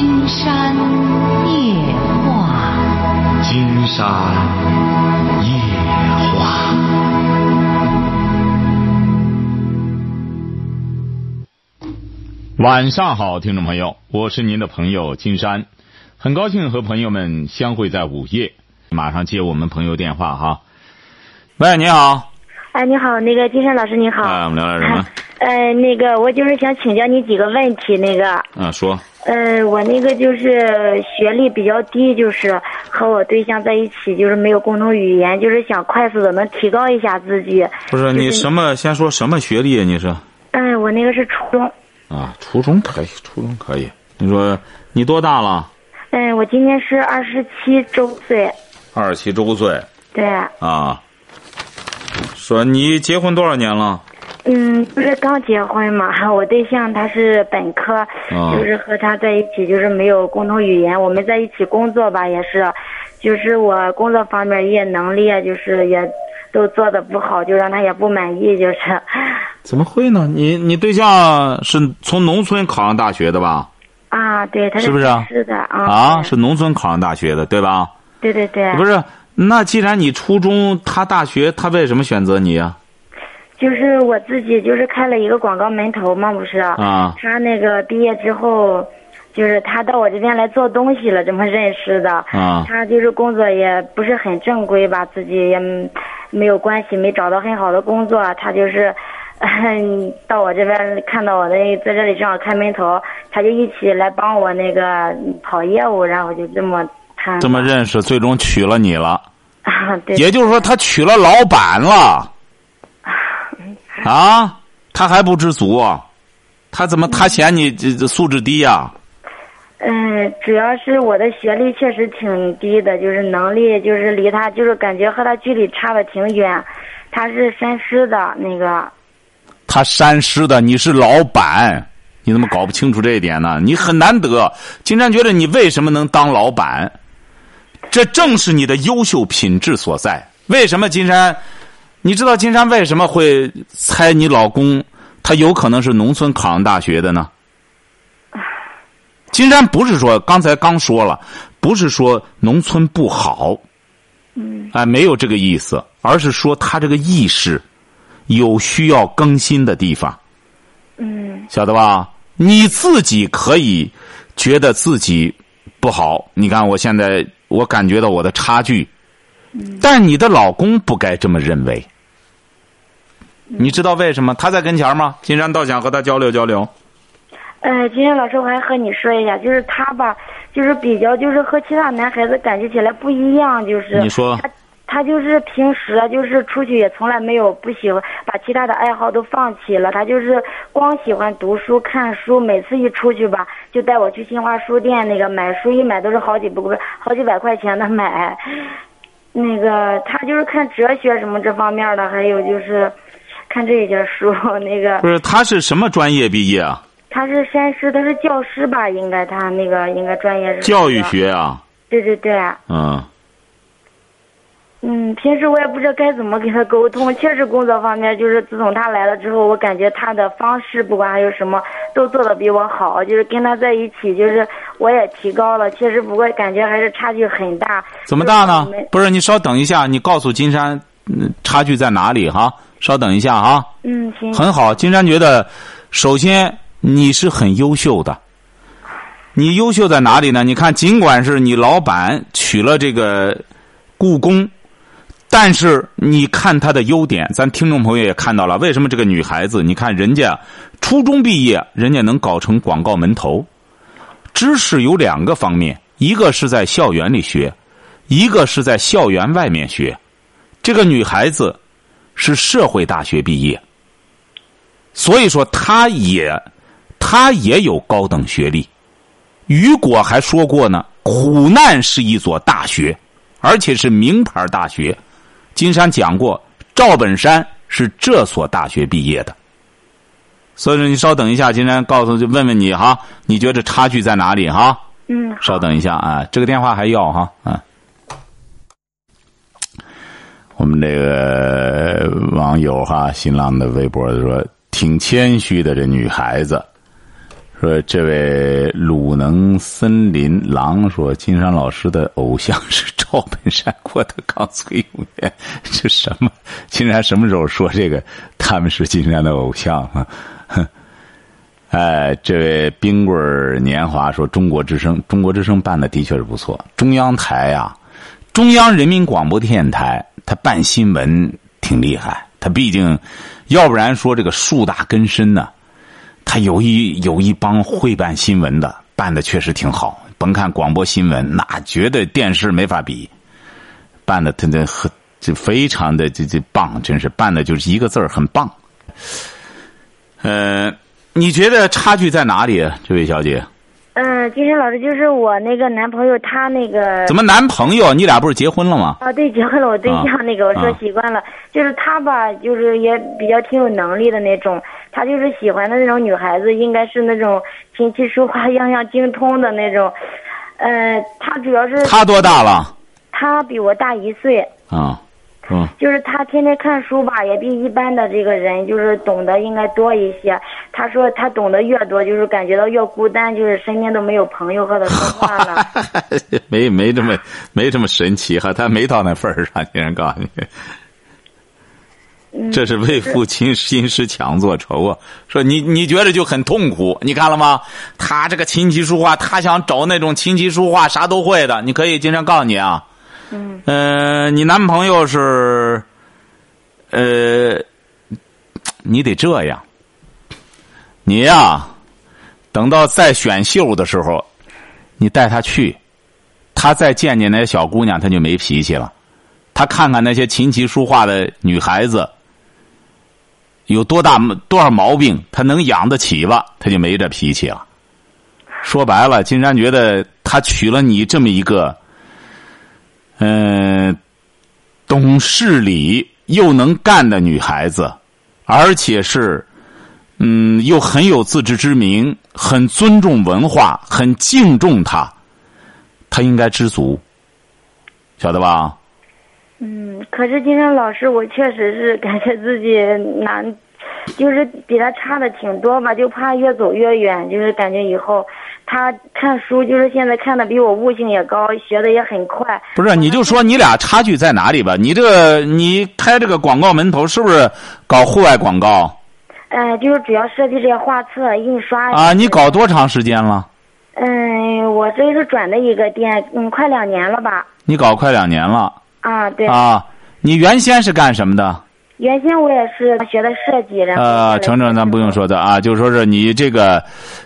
金山夜话，金山夜话。晚上好，听众朋友，我是您的朋友金山，很高兴和朋友们相会在午夜。马上接我们朋友电话哈。喂，你好。哎，你好，那个金山老师，你好。哎，我们聊点什么？呃，那个，我就是想请教你几个问题。那个，啊，说。呃，我那个就是学历比较低，就是和我对象在一起，就是没有共同语言，就是想快速的能提高一下自己。不是你什么？先说什么学历？你是？嗯，我那个是初中。啊，初中可以，初中可以。你说你多大了？嗯，我今年是二十七周岁。二十七周岁。对。啊。说你结婚多少年了？嗯，不是刚结婚嘛？我对象他是本科，就是和他在一起，就是没有共同语言。我们在一起工作吧，也是，就是我工作方面也能力啊，就是也都做的不好，就让他也不满意，就是。怎么会呢？你你对象是从农村考上大学的吧？啊，对，他是不是？是的啊。啊，是农村考上大学的，对吧？对对对。不是，那既然你初中，他大学，他为什么选择你呀？就是我自己，就是开了一个广告门头嘛，不是？啊。他那个毕业之后，就是他到我这边来做东西了，这么认识的。啊。他就是工作也不是很正规吧，自己也没有关系，没找到很好的工作。他就是，到我这边看到我那在这里正好开门头，他就一起来帮我那个跑业务，然后就这么谈。这么认识，最终娶了你了。啊，对。也就是说，他娶了老板了。啊，他还不知足，他怎么他嫌你这这素质低呀？嗯，主要是我的学历确实挺低的，就是能力就是离他就是感觉和他距离差的挺远。他是山师的那个。他山师的，你是老板，你怎么搞不清楚这一点呢？你很难得，金山觉得你为什么能当老板？这正是你的优秀品质所在。为什么金山？你知道金山为什么会猜你老公他有可能是农村考上大学的呢？金山不是说刚才刚说了，不是说农村不好，嗯，哎，没有这个意思，而是说他这个意识有需要更新的地方，嗯，晓得吧？你自己可以觉得自己不好，你看我现在我感觉到我的差距。但你的老公不该这么认为，你知道为什么？他在跟前吗？金山倒想和他交流交流。呃，金山老师，我还和你说一下，就是他吧，就是比较，就是和其他男孩子感觉起来不一样，就是你说他他就是平时啊，就是出去也从来没有不喜欢把其他的爱好都放弃了，他就是光喜欢读书看书，每次一出去吧，就带我去新华书店那个买书，一买都是好几不好几百块钱的买。那个他就是看哲学什么这方面的，还有就是看这些书。那个不是他是什么专业毕业啊？他是山师，他是教师吧？应该他那个应该专业是教育学啊。对对对。嗯。嗯，平时我也不知道该怎么跟他沟通。确实，工作方面就是自从他来了之后，我感觉他的方式不管还有什么，都做的比我好。就是跟他在一起，就是我也提高了。确实，不过感觉还是差距很大。怎么大呢？不是，你稍等一下，你告诉金山，差距在哪里哈？稍等一下啊。嗯，行。很好，金山觉得，首先你是很优秀的。你优秀在哪里呢？你看，尽管是你老板娶了这个故宫。但是你看她的优点，咱听众朋友也看到了。为什么这个女孩子？你看人家初中毕业，人家能搞成广告门头。知识有两个方面，一个是在校园里学，一个是在校园外面学。这个女孩子是社会大学毕业，所以说他也他也有高等学历。雨果还说过呢，苦难是一所大学，而且是名牌大学。金山讲过，赵本山是这所大学毕业的，所以说你稍等一下，金山告诉就问问你哈，你觉得差距在哪里哈？嗯，稍等一下啊，这个电话还要哈啊。我们这个网友哈，新浪的微博说挺谦虚的这女孩子，说这位鲁能森林狼说，金山老师的偶像是赵本山、郭德纲、崔永元，这什么？金山什么时候说这个？他们是金山的偶像啊？哼！哎，这位冰棍年华说，中国之声，中国之声办的的确是不错。中央台呀，中央人民广播电台，他办新闻挺厉害。他毕竟，要不然说这个树大根深呢。他有一有一帮会办新闻的，办的确实挺好。甭看广播新闻，那绝对电视没法比，办的他的很就非常的这这棒，真是办的就是一个字儿很棒。呃，你觉得差距在哪里，这位小姐？嗯，金山老师就是我那个男朋友，他那个怎么男朋友？你俩不是结婚了吗？啊，对，结婚了。我对象那个，我说习惯了，就是他吧，就是也比较挺有能力的那种。他就是喜欢的那种女孩子，应该是那种琴棋书画样样精通的那种。嗯，他主要是他多大了？他比我大一岁。啊，嗯。就是他天天看书吧，也比一般的这个人就是懂得应该多一些。他说他懂得越多，就是感觉到越孤单，就是身边都没有朋友和他说话了。没没这么没这么神奇哈，他没到那份儿上，竟然告诉你。这是为父亲心师强作愁啊！说你你觉得就很痛苦，你看了吗？他这个琴棋书画，他想找那种琴棋书画啥都会的。你可以经常告诉你啊，嗯，呃，你男朋友是，呃，你得这样，你呀，等到再选秀的时候，你带他去，他再见见那些小姑娘，他就没脾气了。他看看那些琴棋书画的女孩子。有多大多少毛病，他能养得起吧？他就没这脾气了。说白了，金山觉得他娶了你这么一个，嗯，懂事理又能干的女孩子，而且是，嗯，又很有自知之明，很尊重文化，很敬重他，他应该知足，晓得吧？嗯，可是今天老师，我确实是感觉自己难，就是比他差的挺多吧，就怕越走越远。就是感觉以后他看书，就是现在看的比我悟性也高，学的也很快。不是，你就说你俩差距在哪里吧？你这个你开这个广告门头是不是搞户外广告？嗯，就是主要设计这些画册、印刷。啊，你搞多长时间了？嗯，我这是转的一个店，嗯，快两年了吧。你搞快两年了。啊，对啊，你原先是干什么的？原先我也是学的设计，然后呃，程程，咱不用说的啊，就说是你这个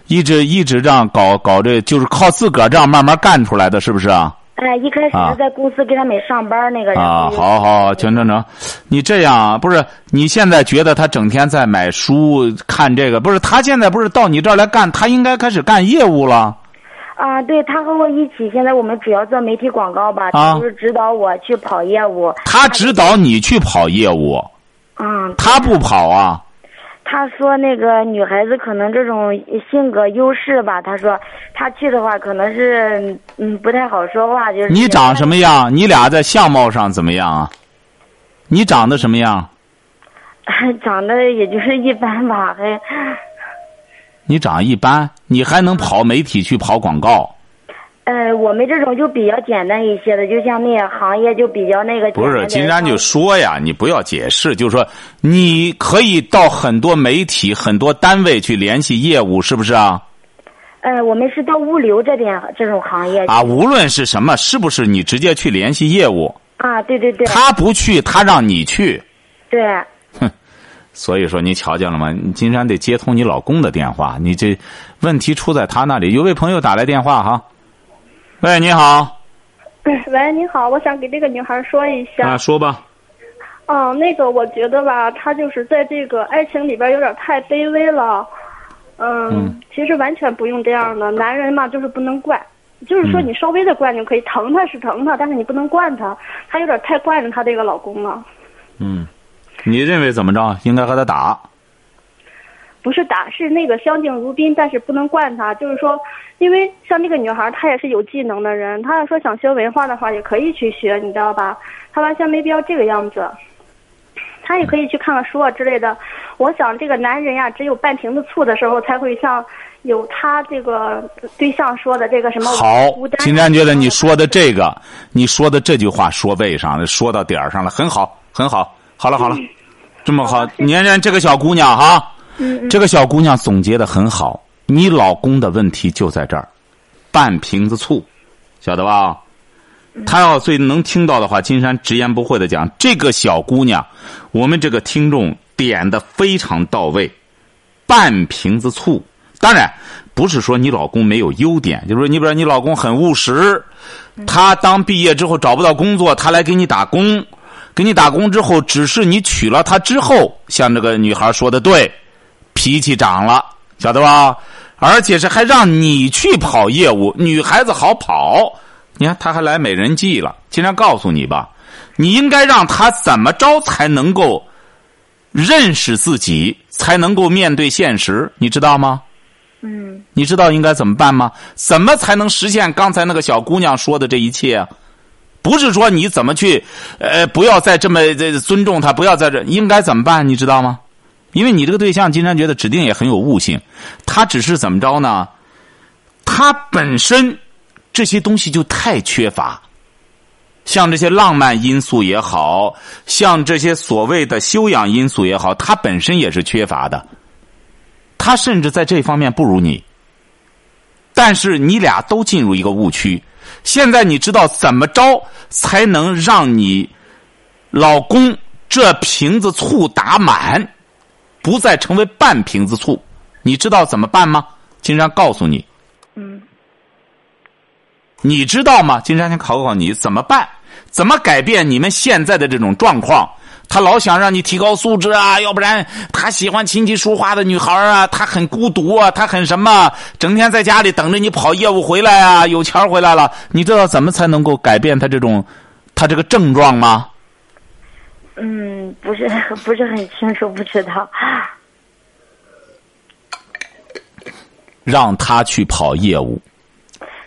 一直一直这样搞搞这，就是靠自个儿这样慢慢干出来的，是不是啊？哎，一开始是在公司给他们上班那个人啊，好好，成成成，你这样不是？你现在觉得他整天在买书看这个，不是？他现在不是到你这儿来干，他应该开始干业务了。啊，对他和我一起，现在我们主要做媒体广告吧，就是指导我去跑业务。他指导你去跑业务。嗯。他不跑啊。他说：“那个女孩子可能这种性格优势吧，他说他去的话可能是嗯不太好说话，就是。”你长什么样？你俩在相貌上怎么样啊？你长得什么样？长得也就是一般吧，还。你长一般，你还能跑媒体去跑广告？呃，我们这种就比较简单一些的，就像那个行业就比较那个。不是，金山就说呀，你不要解释，就是说你可以到很多媒体、很多单位去联系业务，是不是啊？呃，我们是到物流这边这种行业。啊，无论是什么，是不是你直接去联系业务？啊，对对对。他不去，他让你去。对。所以说，你瞧见了吗？金山得接通你老公的电话，你这问题出在他那里。有位朋友打来电话哈，喂，你好。喂，你好，我想给这个女孩说一下。啊，说吧。哦，那个，我觉得吧，她就是在这个爱情里边有点太卑微了。嗯。其实完全不用这样的，男人嘛，就是不能惯。就是说，你稍微的惯就可以，疼他是疼他，但是你不能惯他，他有点太惯着他这个老公了。嗯。你认为怎么着？应该和他打？不是打，是那个相敬如宾，但是不能惯他。就是说，因为像那个女孩，她也是有技能的人，她要说想学文化的话，也可以去学，你知道吧？她完全没必要这个样子。她也可以去看看书啊之类的。我想，这个男人呀，只有半瓶子醋的时候，才会像有他这个对象说的这个什么好孤，单金山觉得你说的这个，你说的这句话说位上了，说到点儿上了，很好，很好。好了好了，这么好，年年这个小姑娘哈，嗯这个小姑娘总结的很好。你老公的问题就在这儿，半瓶子醋，晓得吧？他要最能听到的话，金山直言不讳的讲，这个小姑娘，我们这个听众点的非常到位，半瓶子醋。当然，不是说你老公没有优点，就是说你比如说你老公很务实，他当毕业之后找不到工作，他来给你打工，给你打工之后，只是你娶了她之后，像这个女孩说的对，脾气长了，晓得吧？而且是还让你去跑业务，女孩子好跑。你看，他还来美人计了。今天告诉你吧，你应该让她怎么着才能够认识自己，才能够面对现实，你知道吗？嗯你知道应该怎么办吗？怎么才能实现刚才那个小姑娘说的这一切啊？不是说你怎么去，呃，不要再这么这尊重她，不要在这，应该怎么办？你知道吗？因为你这个对象，金山觉得指定也很有悟性，他只是怎么着呢？他本身这些东西就太缺乏，像这些浪漫因素也好，像这些所谓的修养因素也好，他本身也是缺乏的。他甚至在这方面不如你，但是你俩都进入一个误区。现在你知道怎么着才能让你老公这瓶子醋打满，不再成为半瓶子醋？你知道怎么办吗？金山告诉你，嗯你知道吗？金山先考考你怎么办？怎么改变你们现在的这种状况？他老想让你提高素质啊，要不然他喜欢琴棋书画的女孩啊，他很孤独啊，他很什么，整天在家里等着你跑业务回来啊，有钱回来了，你知道怎么才能够改变他这种他这个症状吗？嗯，不是不是很清楚，不知道。让他去跑业务。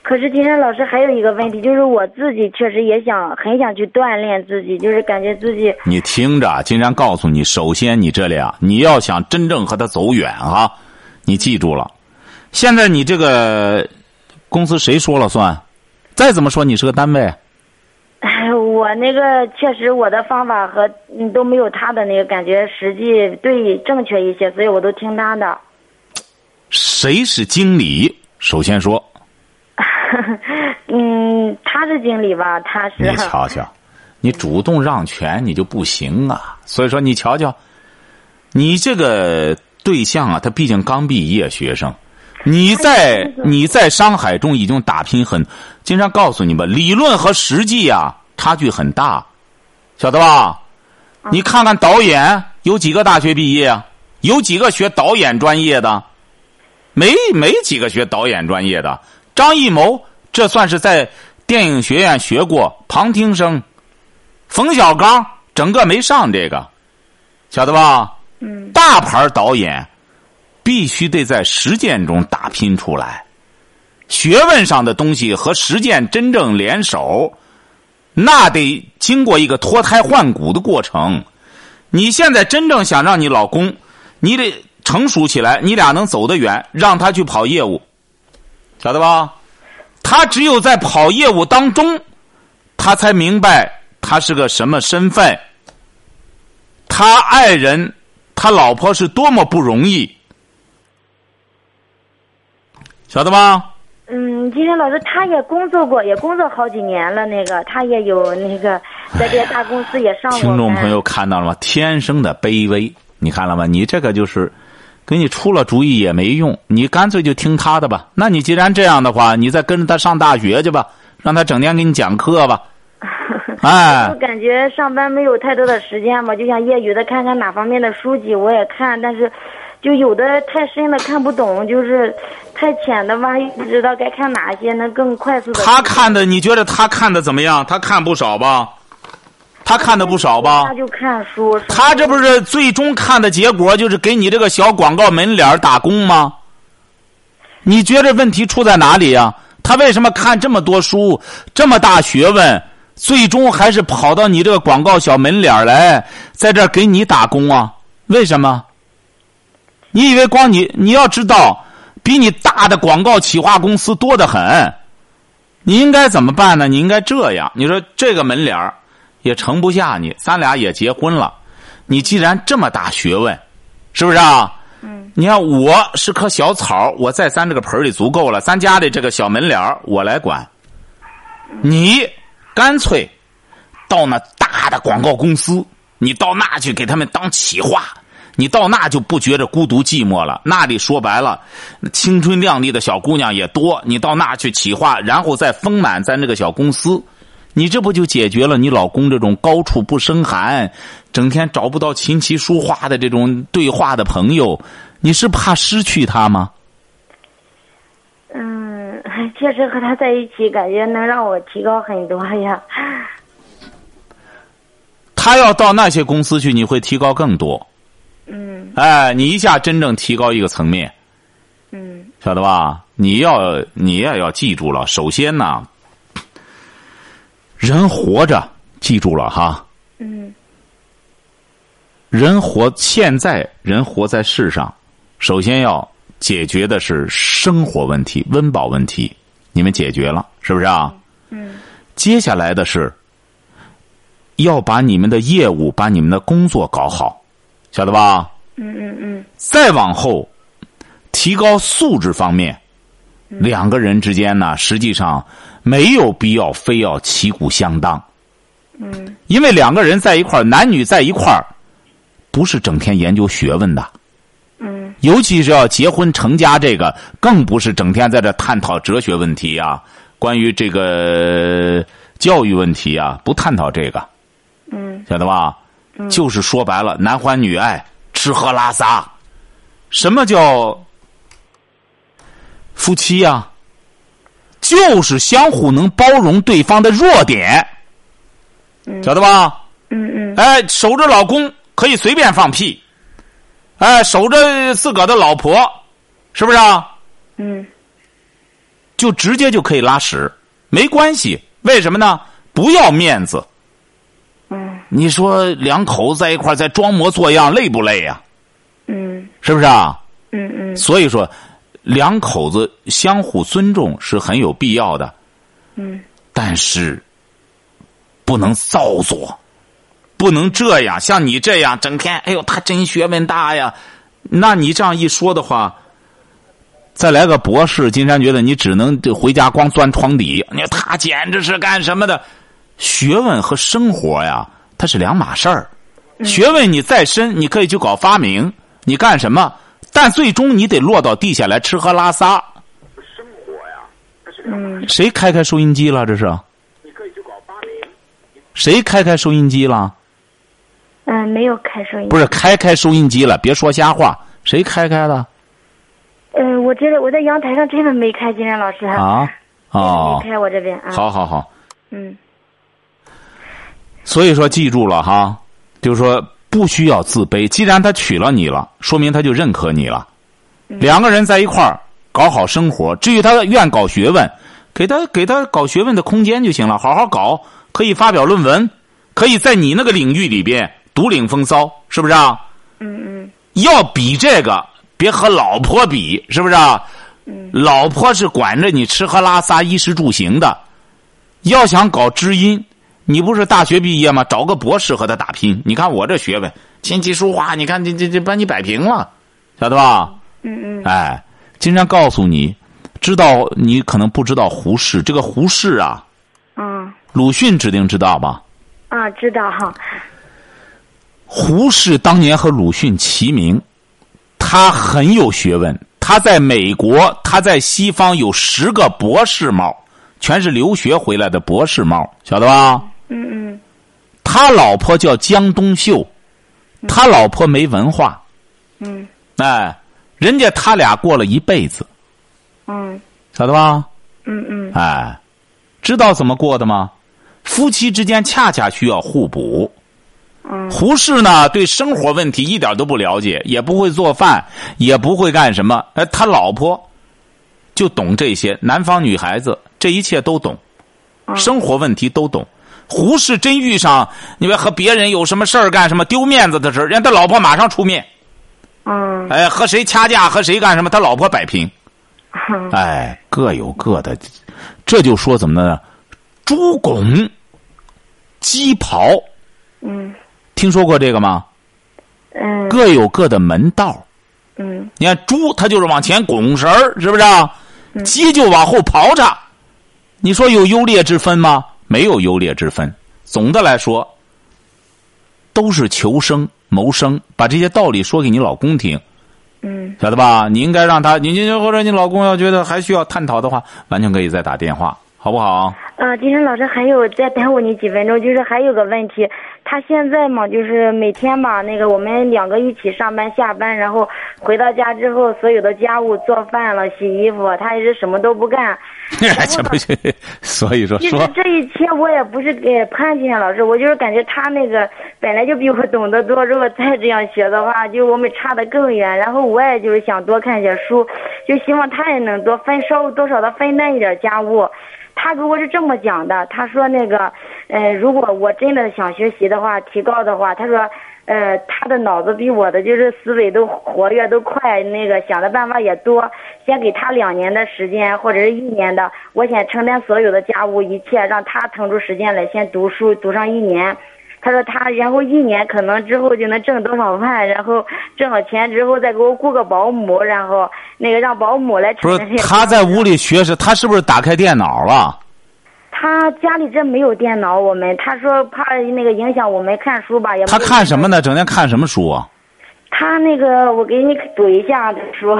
可是金山老师还有一个问题，就是我自己确实也想很想去锻炼自己，就是感觉自己你听着，金山告诉你，首先你这里啊，你要想真正和他走远啊，你记住了，现在你这个公司谁说了算？再怎么说，你是个单位，哎，我那个确实我的方法和嗯都没有他的那个感觉实际对正确一些，所以我都听他的。谁是经理？首先说，嗯，他是经理吧？他是。你瞧瞧，你主动让权你就不行啊。所以说，你瞧瞧，你这个对象啊，他毕竟刚毕业学生，你在 你在商海中已经打拼很，经常告诉你吧，理论和实际啊差距很大，晓得吧？你看看导演有几个大学毕业啊？有几个学导演专业的？没没几个学导演专业的。张艺谋这算是在电影学院学过旁听生，冯小刚整个没上这个，晓得吧？嗯。大牌导演必须得在实践中打拼出来，学问上的东西和实践真正联手，那得经过一个脱胎换骨的过程。你现在真正想让你老公，你得成熟起来，你俩能走得远，让他去跑业务，晓得吧？他只有在跑业务当中，他才明白他是个什么身份，他爱人，他老婆是多么不容易，晓得吧？嗯，金山老师他也工作过，也工作好几年了。那个他也有那个在这些大公司也上过。听众朋友看到了吗？天生的卑微，你看了吗？你这个就是，给你出了主意也没用，你干脆就听他的吧。那你既然这样的话，你再跟着他上大学去吧，让他整天给你讲课吧。哎我，感觉上班没有太多的时间嘛，就想业余的看看哪方面的书籍我也看，但是就有的太深的看不懂，就是太浅的吧，又不知道该看哪些能更快速的。他看的，你觉得他看的怎么样？他看不少吧？他看的不少吧他？就看书。他这不是最终看的结果就是给你这个小广告门脸打工吗？你觉得问题出在哪里呀、他为什么看这么多书，这么大学问，最终还是跑到你这个广告小门脸来，在这儿给你打工啊？为什么？你以为光你？你要知道，比你大的广告企划公司多得很。你应该怎么办呢？你应该这样，你说这个门脸儿也盛不下你，咱俩也结婚了。你既然这么大学问，是不是啊？嗯。你看我是棵小草，我在咱这个盆里足够了。咱家里这个小门脸儿我来管。你干脆到那大的广告公司，你到那去给他们当企划，你到那就不觉着孤独寂寞了。那里说白了，青春靓丽的小姑娘也多。你到那去企划，然后再丰满咱这个小公司，你这不就解决了你老公这种高处不胜寒，整天找不到琴棋书画的这种对话的朋友？你是怕失去他吗？嗯，确实和他在一起，感觉能让我提高很多呀。他要到那些公司去，你会提高更多。嗯。哎，你一下真正提高一个层面，嗯。晓得吧？你要你也要记住了，首先呢，人活着，记住了哈，嗯。人活现在人活在世上，首先要解决的是生活问题、温饱问题，你们解决了是不是啊？嗯。接下来的是要把你们的业务、把你们的工作搞好，晓得吧？嗯嗯嗯。再往后，提高素质方面，两个人之间呢，实际上没有必要非要旗鼓相当，嗯。因为两个人在一块儿，男女在一块儿，不是整天研究学问的，嗯。尤其是要结婚成家，这个更不是整天在这探讨哲学问题啊，关于这个教育问题啊，不探讨这个，嗯。晓得吧？就是说白了，男欢女爱，吃喝拉撒。什么叫夫妻呀、就是相互能包容对方的弱点，晓得吧？嗯嗯哎，守着老公可以随便放屁，哎，守着自个儿的老婆，是不是啊？嗯就直接就可以拉屎，没关系。为什么呢？不要面子。嗯你说两口子在一块儿在装模作样，累不累呀、嗯是不是啊？嗯嗯所以说，两口子相互尊重是很有必要的，嗯但是不能造作，不能这样。像你这样整天，哎呦，他真学问大呀！那你这样一说的话，再来个博士，金山觉得你只能就回家光钻床底。你说他简直是干什么的？学问和生活呀，它是两码事儿。学问你再深，你可以去搞发明，你干什么？但最终你得落到地下来吃喝拉撒。嗯谁开开收音机了？这是？你可以去搞发明谁开开收音机了？嗯，没有开收音。不是开开收音机了，别说瞎话。谁开开的？嗯，我觉得我在阳台上真的没开，金山老师。啊？哦没，开我这边啊。。好好好。嗯所以说，记住了哈，就是说不需要自卑。既然他娶了你了，说明他就认可你了。两个人在一块儿搞好生活，至于他愿搞学问，给他给他搞学问的空间就行了，好好搞，可以发表论文，可以在你那个领域里边独领风骚，是不是啊？嗯嗯要比这个，别和老婆比，是不是啊？老婆是管着你吃喝拉撒、衣食住行的。要想搞知音，你不是大学毕业吗？找个博士和他打拼。你看我这学问，琴棋书画，你看这这这把你摆平了，晓得吧？嗯嗯哎，金山告诉你，知道你可能不知道胡适，这个胡适啊，嗯鲁迅指定知道吧？啊，知道哈。胡适当年和鲁迅齐名，他很有学问。他在美国，他在西方有十个博士帽，全是留学回来的博士帽，晓得吧？嗯嗯他老婆叫江冬秀，他老婆没文化，嗯哎，人家他俩过了一辈子，嗯晓得吧？嗯嗯哎，知道怎么过的吗？夫妻之间恰恰需要互补。嗯胡适呢，对生活问题一点都不了解，也不会做饭，也不会干什么。哎，他老婆就懂这些，南方女孩子这一切都懂，生活问题都懂。胡适真遇上你们和别人有什么事儿干什么丢面子的事儿，人家他老婆马上出面。嗯哎，和谁掐架，和谁干什么，他老婆摆平。哎，各有各的，这就说怎么呢？猪拱，鸡刨。嗯听说过这个吗？嗯各有各的门道。嗯你看猪，它就是往前拱绳儿，是不是啊？嗯鸡就往后刨着。你说有优劣之分吗？没有优劣之分。总的来说，都是求生谋生。把这些道理说给你老公听，嗯晓得吧？你应该让他，你你或者你老公要觉得还需要探讨的话，完全可以再打电话，好不好？啊，金山老师，还有再耽误你几分钟，就是还有个问题，他现在嘛，就是每天吧，那个我们两个一起上班下班，然后回到家之后，所有的家务做饭了、洗衣服，他也是什么都不干。这不是，所以说其实说这一切我也不是给潘金山老师，我就是感觉他那个本来就比我懂得多，如果再这样学的话，就我们差得更远。然后我也就是想多看些书，就希望他也能多分稍微多少的分担一点家务。他给我是这么讲的，他说那个，呃，如果我真的想学习的话，提高的话，他说，呃，他的脑子比我的就是思维都活跃都快，那个想的办法也多。先给他两年的时间或者是一年的，我想承担所有的家务一切，让他腾出时间来先读书，读上一年。他说他然后一年可能之后就能挣多少万，然后挣了钱之后再给我雇个保姆，然后那个让保姆来不是他在屋里学是，他是不是打开电脑了？他家里这没有电脑，我们他说怕那个影响我们看书吧，也他看什么呢？整天看什么书啊？他那个我给你读一下这书，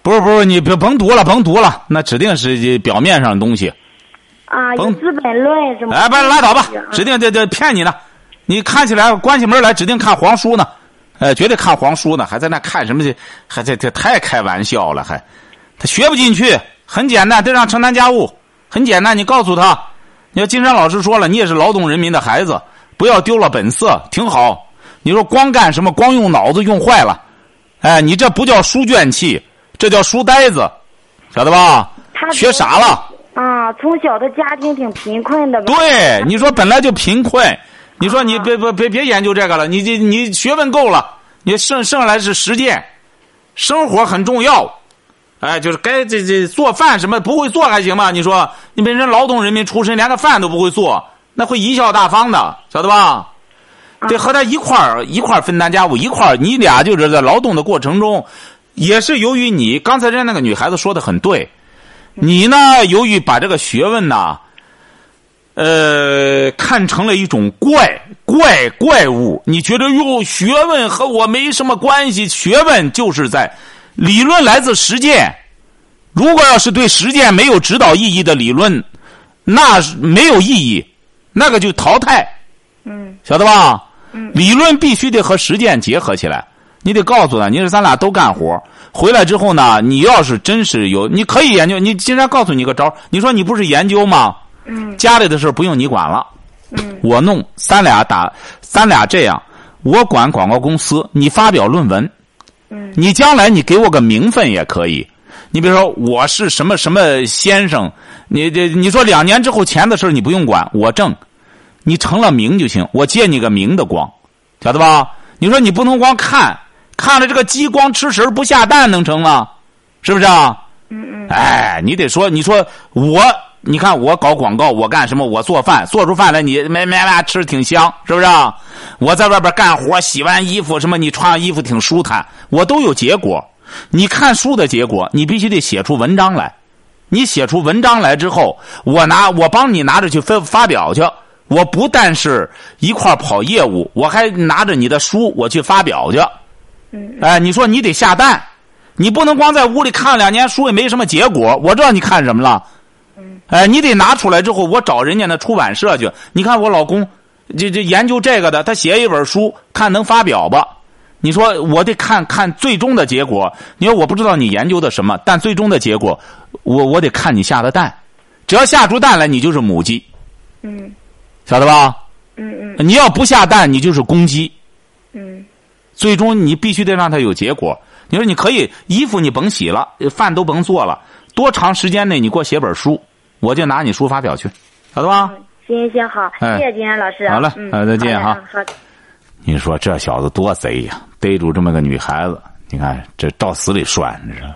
不是不是，你别甭读了，甭读了，那指定是表面上的东西。啊，资本论》什么？哎，不拉倒吧，嗯指定这这骗你呢。你看起来关起门来，指定看黄书呢，哎，绝对看黄书呢，还在那看什么去？还这这太开玩笑了，还他学不进去，很简单，得让承担家务，很简单。你告诉他，你说金山老师说了，你也是劳动人民的孩子，不要丢了本色，挺好。你说光干什么？光用脑子用坏了，哎，你这不叫书卷气，这叫书呆子，晓得吧他？学傻了。啊，从小的家庭挺贫困的吧？对，你说本来就贫困，你说你别别别别研究这个了，你这你学问够了，你剩剩下来是实践，生活很重要，哎，就是该这这做饭什么不会做还行吗？你说你本身劳动人民出身，连个饭都不会做，那会贻笑大方的，晓得吧？得和他一块儿一块儿分担家务，一块儿你俩就是在劳动的过程中，也是由于你刚才人家那个女孩子说的很对，你呢由于把这个学问呐。呃，看成了一种怪怪怪物，你觉得哟，学问和我没什么关系，学问就是在理论来自实践。如果要是对实践没有指导意义的理论，那是没有意义，那个就淘汰，嗯晓得吧？嗯理论必须得和实践结合起来。你得告诉他，你说咱俩都干活，回来之后呢，你要是真是有，你可以研究。你既然告诉你个招儿你说你不是研究吗？嗯家里的事儿不用你管了，嗯我弄，咱俩打，咱俩这样，我管广告公司，你发表论文，嗯你将来你给我个名分也可以。你比如说我是什么什么先生，你这你说两年之后钱的事儿你不用管，我挣，你成了名就行，我借你个名的光，晓得吧？你说你不能光看，看了这个鸡光吃食不下蛋能成吗？是不是啊？嗯嗯哎，你得说，你说我，你看我搞广告，我干什么？我做饭，做出饭来你没没没吃挺香，是不是啊？我在外边干活，洗完衣服什么，你穿上衣服挺舒坦，我都有结果。你看书的结果，你必须得写出文章来。你写出文章来之后，我拿我帮你拿着去发发表去。我不但是一块跑业务，我还拿着你的书我去发表去。嗯哎，你说你得下蛋，你不能光在屋里看两年书也没什么结果。我知道你看什么了，哎，你得拿出来之后，我找人家那出版社去。你看我老公，这这研究这个的，他写一本书，看能发表吧？你说我得看看最终的结果。你说我不知道你研究的什么，但最终的结果，我我得看你下的蛋。只要下出蛋来，你就是母鸡，嗯晓得吧？嗯嗯你要不下蛋，你就是公鸡。嗯最终你必须得让他有结果。你说你可以衣服你甭洗了，饭都甭做了，多长时间内你给我写本书，我就拿你书发表去，晓得吧？行行行好，哎谢谢金山老师啊。好嘞嗯，好再见哈好的你说这小子多贼呀！逮住这么个女孩子，你看这照死里拴，你知道。